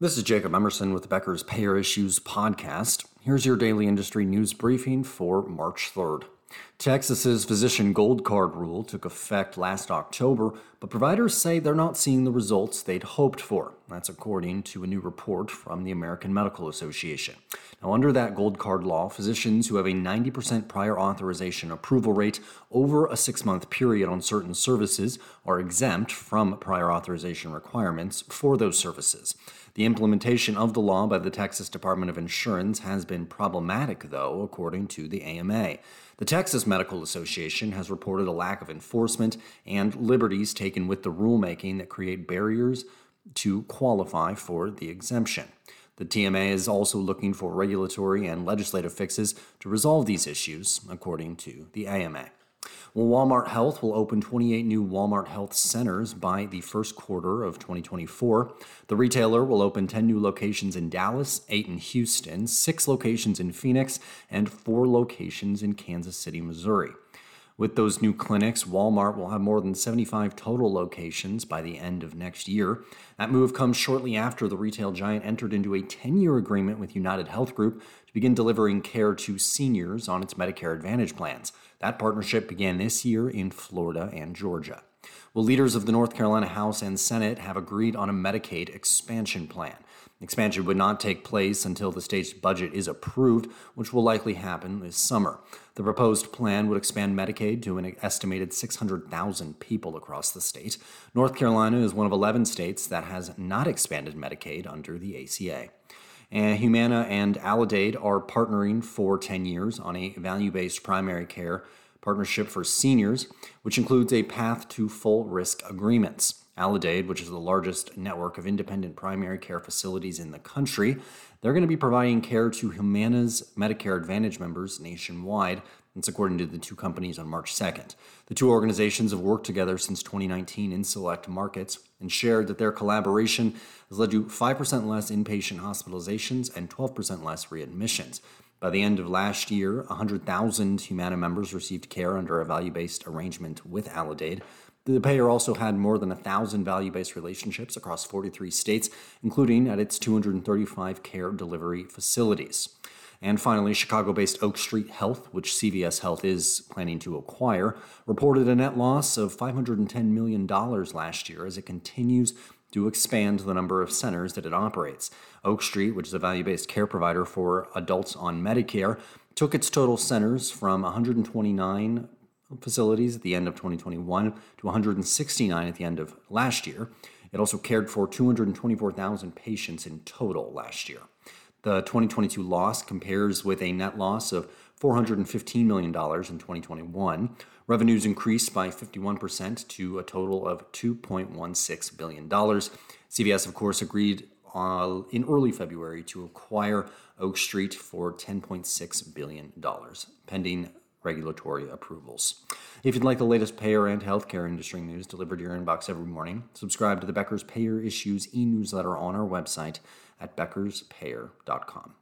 This is Jacob Emerson with the Becker's Payer Issues podcast. Here's your daily industry news briefing for March 3rd. Texas's physician gold card rule took effect last October, but providers say they're not seeing the results they'd hoped for. That's according to a new report from the American Medical Association. Now, under that gold card law, physicians who have a 90% prior authorization approval rate over a six month period on certain services are exempt from prior authorization requirements for those services. The implementation of the law by the Texas Department of Insurance has been problematic, though, according to the AMA. The Texas Medical Association has reported a lack of enforcement and liberties taken with the rulemaking that create barriers to qualify for the exemption. The TMA is also looking for regulatory and legislative fixes to resolve these issues, according to the AMA. Well, Walmart Health will open 28 new Walmart Health centers by the first quarter of 2024. The retailer will open 10 new locations in Dallas, 8 in Houston, 6 locations in Phoenix, and 4 locations in Kansas City, Missouri. With those new clinics, Walmart will have more than 75 total locations by the end of next year. That move comes shortly after the retail giant entered into a 10 year agreement with United Health Group to begin delivering care to seniors on its Medicare Advantage plans. That partnership began this year in Florida and Georgia. Well, leaders of the North Carolina House and Senate have agreed on a Medicaid expansion plan. Expansion would not take place until the state's budget is approved, which will likely happen this summer. The proposed plan would expand Medicaid to an estimated 600,000 people across the state. North Carolina is one of 11 states that has not expanded Medicaid under the ACA. And Humana and Aledade are partnering for 10 years on a value based primary care partnership for seniors, which includes a path to full risk agreements. Aledade, which is the largest network of independent primary care facilities in the country, they're going to be providing care to Humana's Medicare Advantage members nationwide. That's according to the two companies on March 2nd. The two organizations have worked together since 2019 in select markets and shared that their collaboration has led to 5% less inpatient hospitalizations and 12% less readmissions. By the end of last year, 100,000 Humana members received care under a value based arrangement with Aledade. The payer also had more than 1,000 value based relationships across 43 states, including at its 235 care delivery facilities. And finally, Chicago based Oak Street Health, which CVS Health is planning to acquire, reported a net loss of $510 million last year as it continues to expand the number of centers that it operates. Oak Street, which is a value based care provider for adults on Medicare, took its total centers from 129 facilities at the end of 2021 to 169 at the end of last year. It also cared for 224,000 patients in total last year. The 2022 loss compares with a net loss of $415 million in 2021. Revenues increased by 51% to a total of $2.16 billion. CVS, of course, agreed uh, in early February to acquire Oak Street for $10.6 billion, pending regulatory approvals. If you'd like the latest payer and healthcare industry news delivered to your inbox every morning, subscribe to the Becker's Payer Issues e newsletter on our website at beckerspayer.com.